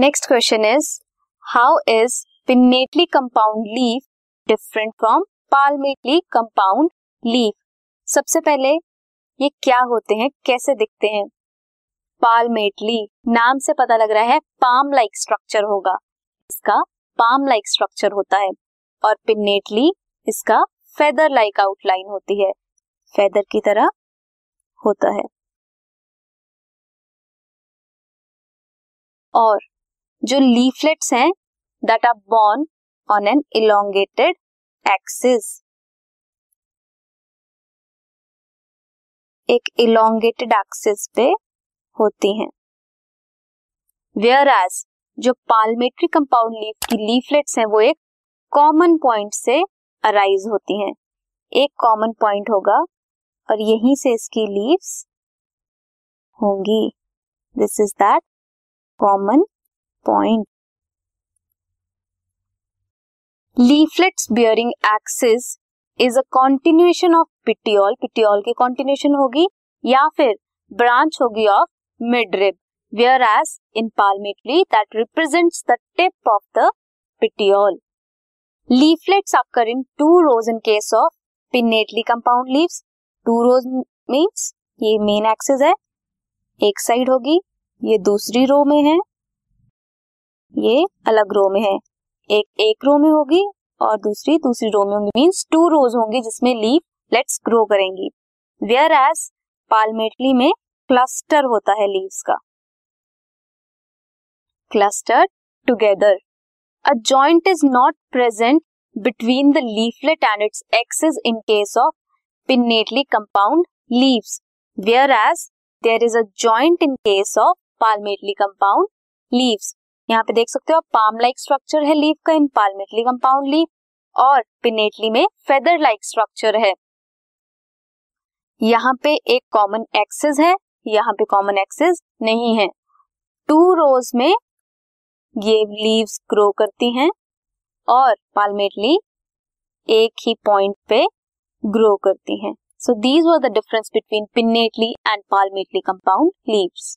Next question is how is pinnately compound leaf different from palmately compound leaf सबसे पहले ये क्या होते हैं, कैसे दिखते हैं? पालमेटली नाम से पता लग रहा है पाम लाइक स्ट्रक्चर होगा। इसका पाम लाइक स्ट्रक्चर होता है और पिन्नेटली इसका फेदर लाइक आउटलाइन होती है। फेदर की तरह होता है। और जो लीफलेट्स हैं that are borne on an elongated axis एक इलोंगेटेड एक्सिस पे होती हैं। वेयर एज जो पालमेट्री कंपाउंड लीफ की लीफलेट्स हैं वो एक कॉमन पॉइंट से अराइज होती हैं। एक कॉमन पॉइंट होगा और यहीं से इसकी लीव्स होंगी। This is that common point leaflets bearing axis is a continuation of petiole petiole की कॉन्टिन्यूएशन होगी या फिर ब्रांच होगी of midrib whereas in palmately that represents the tip of the petiole leaflets आकर in two rows in case of pinnately compound leaves two rows means ये main axis है, एक side होगी, ये दूसरी रो में है ये अलग रो में है। एक एक रो में होगी और दूसरी दूसरी रो में होंगी। मीन्स टू रोज होंगी जिसमें लीफ लेट्स ग्रो करेंगी। वेयर एज पालमेटली में क्लस्टर होता है लीव्स का। Cluster together a joint is not present between the leaflet and its axis in case of pinnately compound leaves whereas there is a joint in case of palmately compound leaves यहाँ पे देख सकते हो आप palm like structure है leaf का in palmately compound leaf और pinnately में फेदर लाइक स्ट्रक्चर है। यहाँ पे एक कॉमन एक्सेस है, यहाँ पे कॉमन एक्सेस नहीं है। टू रोज में ये लीव्स ग्रो करती हैं और पालमेटली एक ही पॉइंट पे ग्रो करती हैं। So these were the difference between pinnately and palmately compound leaves